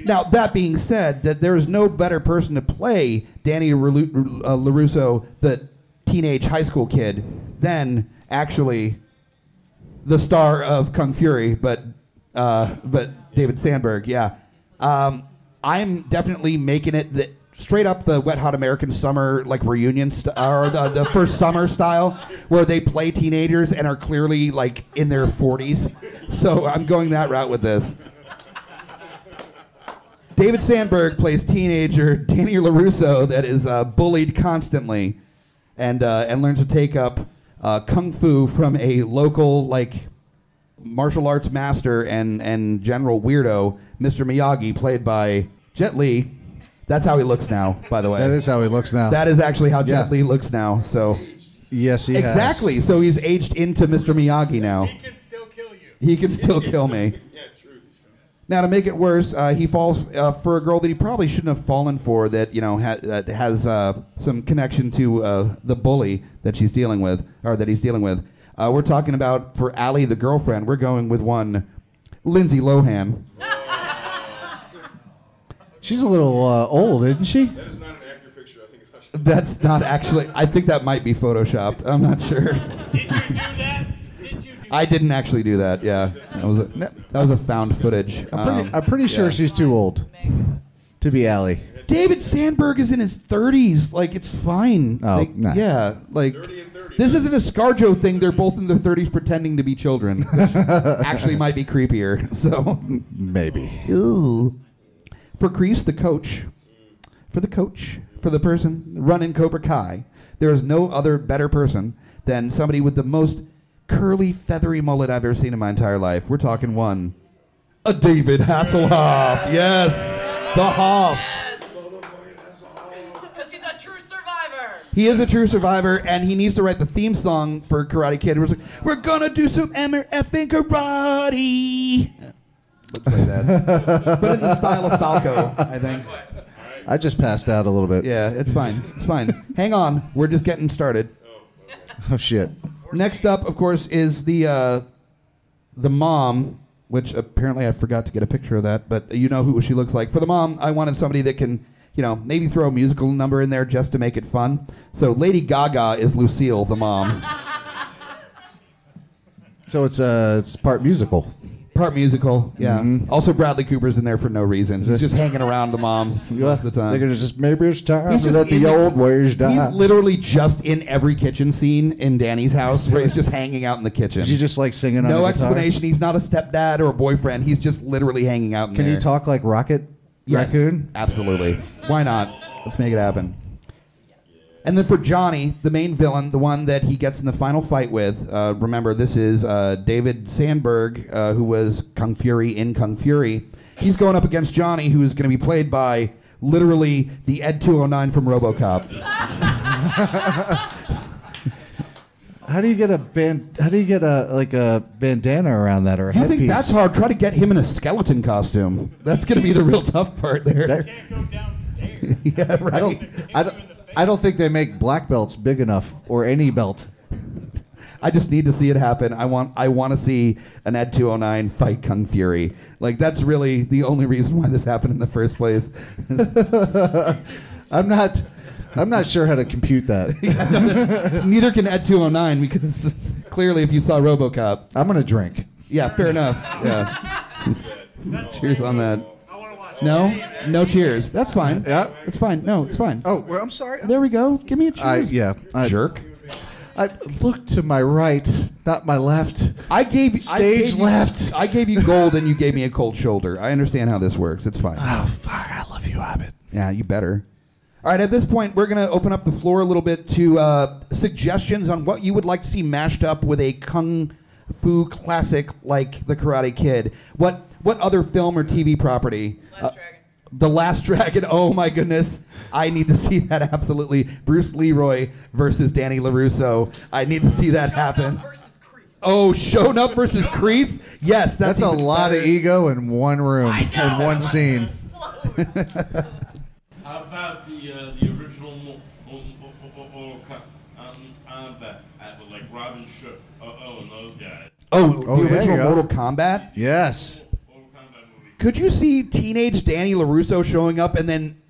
Now, that being said, that there is no better person to play Danny uh, LaRusso, the teenage high school kid, than actually the star of Kung Fury, but uh, but David Sandberg. Yeah, um, I'm definitely making it the straight up the Wet Hot American Summer like reunion st- or the, the first summer style, where they play teenagers and are clearly like in their 40s. So I'm going that route with this. David Sandberg plays teenager Danny LaRusso that is uh, bullied constantly and, uh, and learns to take up uh, kung fu from a local, like, martial arts master and, and general weirdo, Mr. Miyagi, played by Jet Li. That's how he looks now, by the way. That is how he looks now. That is actually how Jet Yeah. Li looks now. So yes, he has. exactly. So he's aged into Mr. Miyagi now. He can still kill you. He can still kill me. Yeah, true. Now, to make it worse, uh, he falls uh, for a girl that he probably shouldn't have fallen for. That you know ha- that has uh, some connection to uh, the bully that she's dealing with, or that he's dealing with. Uh, we're talking about for Allie, the girlfriend. We're going with one, Lindsay Lohan. She's a little uh, old, isn't she? That is not an accurate picture. I think actually. That's not actually. I think that might be photoshopped. I'm not sure. Did you do that? Did you do I didn't actually do that. Yeah, that was a, that was a found footage. I'm pretty, Um, I'm pretty sure yeah. she's too old to be Allie. David Sandberg is in his 30s. Like it's fine. Oh, Like, nah. yeah. Like 30 and 30. This isn't a ScarJo thing. They're both in their 30s pretending to be children. which actually might be creepier. So, Maybe. Ooh. For Kreese, the coach, for the coach, for the person running Cobra Kai, there is no other better person than somebody with the most curly, feathery mullet I've ever seen in my entire life. We're talking one, a David Hasselhoff. Yes, the Hoff. Because he's a true survivor. He is a true survivor, and he needs to write the theme song for Karate Kid. Where it's like, We're gonna do some Emmer effing karate. Looks like that, but in the style of Falco, I think. I just passed out a little bit. Yeah, it's fine. It's fine. Hang on, we're just getting started. Oh shit. Next up, of course, is the uh, the mom, which apparently I forgot to get a picture of that, but you know who she looks like. For the mom, I wanted somebody that can, you know, maybe throw a musical number in there just to make it fun. So Lady Gaga is Lucille, the mom. So it's uh it's part musical. Part musical, yeah. Mhm. Also, Bradley Cooper's in there for no reason. He's just hanging around the mom most of the They're time. gonna just maybe it's time He's to let the the- old ways die. He's literally just in every kitchen scene in Danny's house, where he's just hanging out in the kitchen. Is he just like singing no explanation. He's not a stepdad or a boyfriend. He's just literally hanging out in Can there. he talk like Rocket Yes, Raccoon? Absolutely. Why not? Let's make it happen. And then for Johnny, the main villain, the one that he gets in the final fight with, uh, remember this is uh, David Sandberg, uh, who was Kung Fury in Kung Fury. He's going up against Johnny, who is going to be played by literally the Ed 209 from RoboCop. How do you get a band? How do you get a like a bandana around that or a You headpiece? think that's hard? Try to get him in a skeleton costume. That's going to be the real tough part there. That- Can't go downstairs. yeah, right. I don't. I don't. Think they make black belts big enough or any belt. I just need to see it happen. I want I want to see an Ed 209 fight Kung Fury. Like that's really the only reason why this happened in the first place. I'm not. I'm not sure how to compute that. Neither can Ed 209 because clearly if you saw RoboCop, I'm gonna drink. yeah, fair enough. Yeah. cheers on that. I want to watch No, no cheers. That's fine. Yeah. it's fine. No, it's fine. Oh, well, I'm sorry. There we go. Give me a cheers. yeah. I, Jerk. I look to my right, not my left. I gave I Stage gave you- left. I gave you gold and you gave me a cold shoulder. I understand how this works. It's fine. Oh fuck! I love you, Abbott. Yeah, you better. All right, at this point, we're going to open up the floor a little bit to uh, suggestions on what you would like to see mashed up with a kung fu classic like The Karate Kid. What what other film or TV property? Last Uh, Dragon. The Last Dragon. Oh my goodness, I need to see that absolutely. Bruce Leroy versus Danny LaRusso. I need to see that Shogun happen. versus Oh, Sho'nuff versus Kreese. Yes, that's, That's, a lot better. of ego in one room I know. in one scene. How about the uh, the original Mo- Mo- Mo- Mo- Mo- Mortal Kombat? Um, uh, that, uh, with, like Robin Shou, oh, oh, and those guys. Oh, Oh, the there original. Mortal Kombat. Yes. Mortal Kombat movie. Could you see teenage Danny LaRusso showing up and then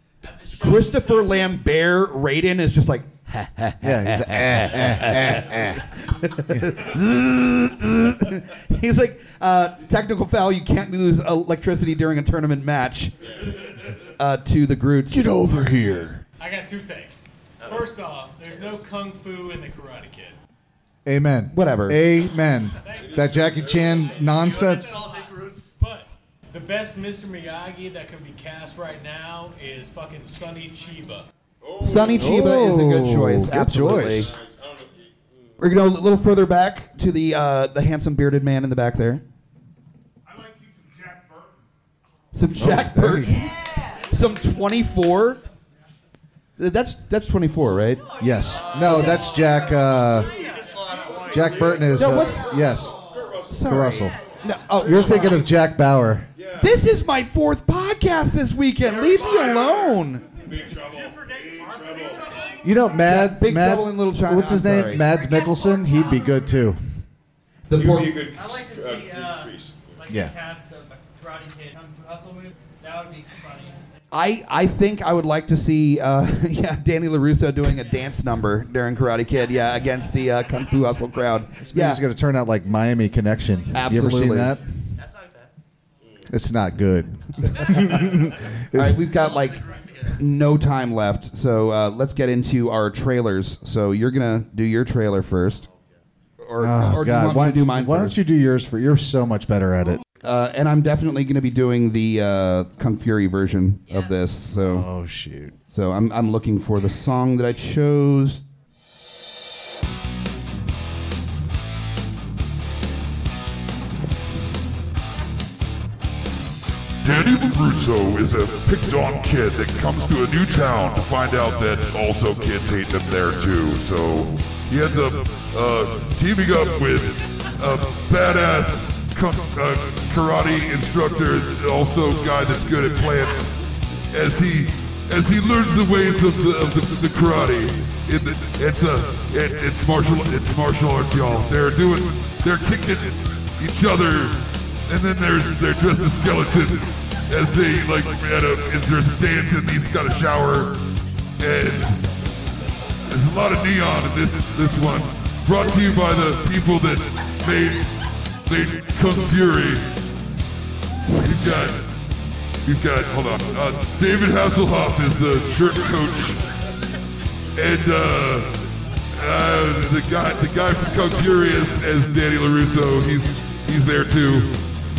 Christopher Lambert Raiden is just like, Yeah. He's like, eh, eh, eh, eh. he's like, uh, technical foul, you can't lose electricity during a tournament match uh, to the Groots. Get over here. I got two things. First off, there's no kung fu in the Karate Kid. Amen. Whatever. Amen. That Jackie Chan nonsense. But the best Mr. Miyagi that could be cast right now is fucking Sonny Chiba. Sonny Chiba is a good Oh, choice. good absolutely. choice. We're going to go a little further back to the uh, the handsome bearded man in the back there. I'd like to see some Jack Burton. Some Jack Burton. Some 24. That's that's 24, right? Yes. No, that's Jack. Uh, Jack Burton is. No, Uh, what's- yes. Sorry. Russell. No, oh, You're thinking of Jack Bauer. This is my fourth podcast this weekend. Leave me alone. Big trouble. Big trouble. You know, Mads. Big Mads Trouble in Little China. What's his I'm name? sorry. Mads Mikkelsen. He'd be good too. The He poor, would be a good I like to uh, see uh, Grease. like Yeah. the cast of a Karate Kid Kung Fu Hustle movie. That would be fun. I I think I would like to see uh, yeah Danny LaRusso doing a dance number during Karate Kid. Yeah, against the uh, Kung Fu Hustle crowd. Yeah. Yeah, He's going to turn out like Miami Connection. You ever Absolutely. seen that? That's not bad. It's not good. All right, we've got like no time left, so uh, let's get into our trailers. So you're gonna do your trailer first, or, Oh, or do you God. want why to do mine Why first? don't you do yours for? You're so much better at it. Uh, and I'm definitely going to be doing the uh, Kung Fury version of this. So, oh shoot! So I'm I'm looking for the song that I chose. Danny LaRusso is a picked on kid that comes to a new town to find out that also kids hate them there too. So he ends up uh, teaming up with a badass uh, karate instructor, also a guy that's good at plants, as he as he learns the ways of the of the, the karate. It, it's a it, it's martial it's martial arts, y'all. They're doing they're kicking each other and then there's they're dressed as skeletons as they like at a and there's a dance and he's got a shower and there's a lot of neon in this this one. Brought to you by the people that made made Kung Fury. We've got we've got hold on. Uh, David Hasselhoff is the shirt coach. And uh, uh, the guy the guy from Kung Fury is, is Danny LaRusso. He's he's there too.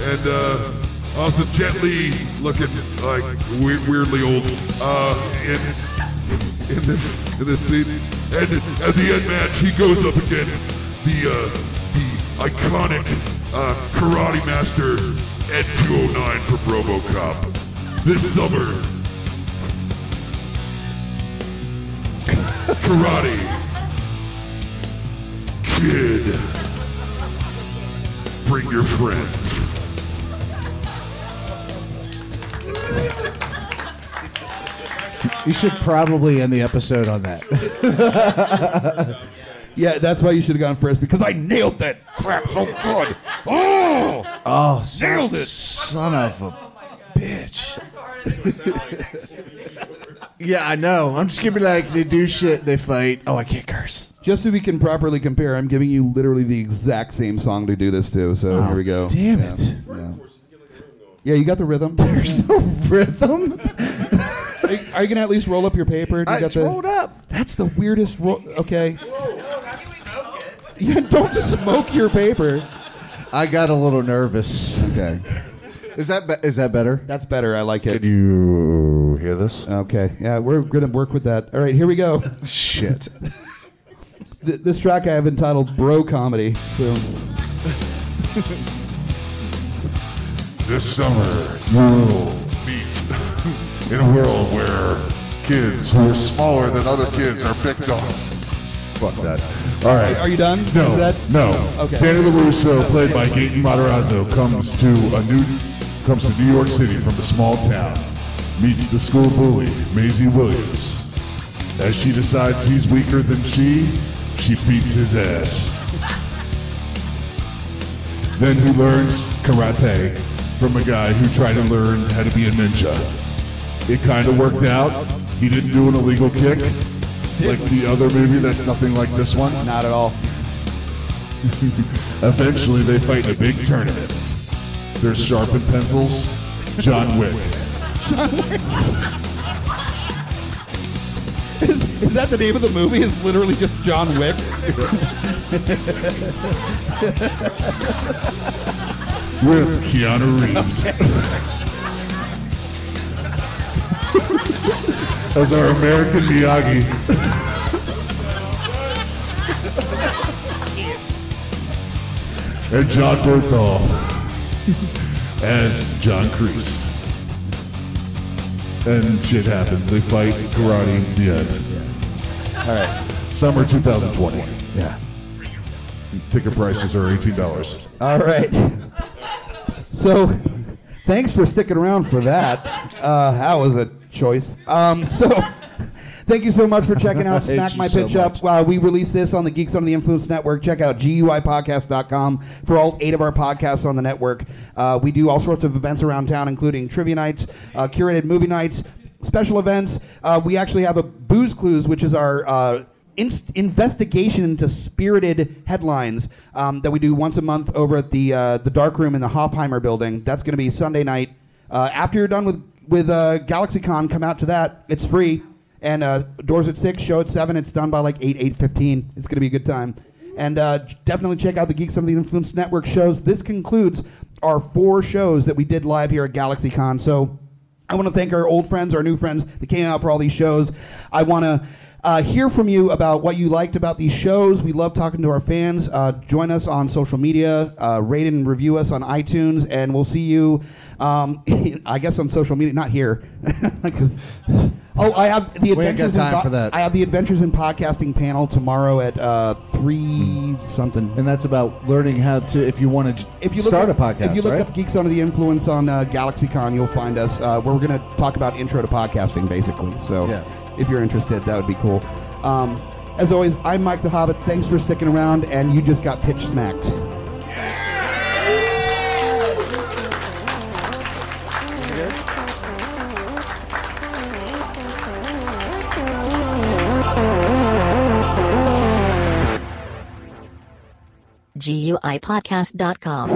And uh, also Jet Li looking like we- weirdly old uh, in in this in this scene. And at the end match, he goes up against the uh, the iconic uh, karate master Ed 209 from RoboCop. This summer, karate kid, bring your friends. You should probably end the episode on that. Yeah, that's why you should have gone first because I nailed that crap so good. Oh, oh, son, nailed it. son of a bitch. yeah, I know. I'm just gonna be like, they do shit, they fight. Oh, I can't curse. Just so we can properly compare, I'm giving you literally the exact same song to do this to. So Oh, here we go. damn Yeah, it. Yeah. Yeah, you got the rhythm. There's no rhythm. Are you, are you gonna at least roll up your paper? Do you got it's the- rolled up. That's the weirdest. Ro- okay. Yeah, don't smoke your paper. I got a little nervous. Okay. Is that be- is that better? That's better. I like it. Can you hear this? Okay. Yeah, we're gonna work with that. All right, here we go. Shit. Th- this track I have entitled "Bro Comedy." So. This summer, you will meet in a world where kids who are smaller than other kids are picked on. Fuck that. All right. Are you done? No, Is that- no. Okay. Danny LaRusso, played by Gaten Matarazzo, comes to a new comes to New York City from a small town. Meets the school bully, Maisie Williams. As she decides he's weaker than she, she beats his ass. Then he learns karate from a guy who tried to learn how to be a ninja. It kind of worked out. He didn't do an illegal kick like the other movie that's nothing like this one. Not at all. Eventually, they fight in a big tournament. There's sharpened pencils, John Wick. John Wick. Is, is that the name of the movie? It's literally just John Wick. with Keanu Reeves. As our American Miyagi. and Jon Bernthal as John Kreese. And shit happens. They fight karate. The end. All right. Summer 2020. Yeah. Ticket prices are $18. All right. So, thanks for sticking around for that. Uh, that was a choice. Um, so, thank you so much for checking out Smack My so Pitch Up. Uh, we release this on the Geeks Under the Influence Network. Check out GUIPodcast.com for all eight of our podcasts on the network. Uh, we do all sorts of events around town, including trivia nights, uh, curated movie nights, special events. Uh, we actually have a Booze Clues, which is our uh, in- investigation into spirited headlines um, that we do once a month over at the uh, the dark room in the Hofheimer building. That's going to be Sunday night. Uh, after you're done with with uh, GalaxyCon, come out to that. It's free, and uh, doors at six, show at seven. It's done by like eight, eight fifteen. It's gonna be a good time, and uh, definitely check out the Geeks of the Influence Network shows. This concludes our four shows that we did live here at GalaxyCon. So. I want to thank our old friends, our new friends that came out for all these shows. I want to uh, hear from you about what you liked about these shows. We love talking to our fans. Uh, join us on social media, uh, rate and review us on iTunes, and we'll see you, um, I guess, on social media. Not here. oh, I have the We ain't got adventures. in time Po- for that. I have the Adventures in Podcasting panel tomorrow at uh, three something. And that's about learning how to, if you want to If you look start up, a podcast, if you look right? up Geeks Under the Influence on uh, GalaxyCon, you'll find us. Uh, where we're going to talk about intro to podcasting, basically. So, Yeah. If you're interested, that would be cool. Um, as always, I'm Mike the Hobbit. Thanks for sticking around, and you just got pitch smacked. GUIPodcast.com.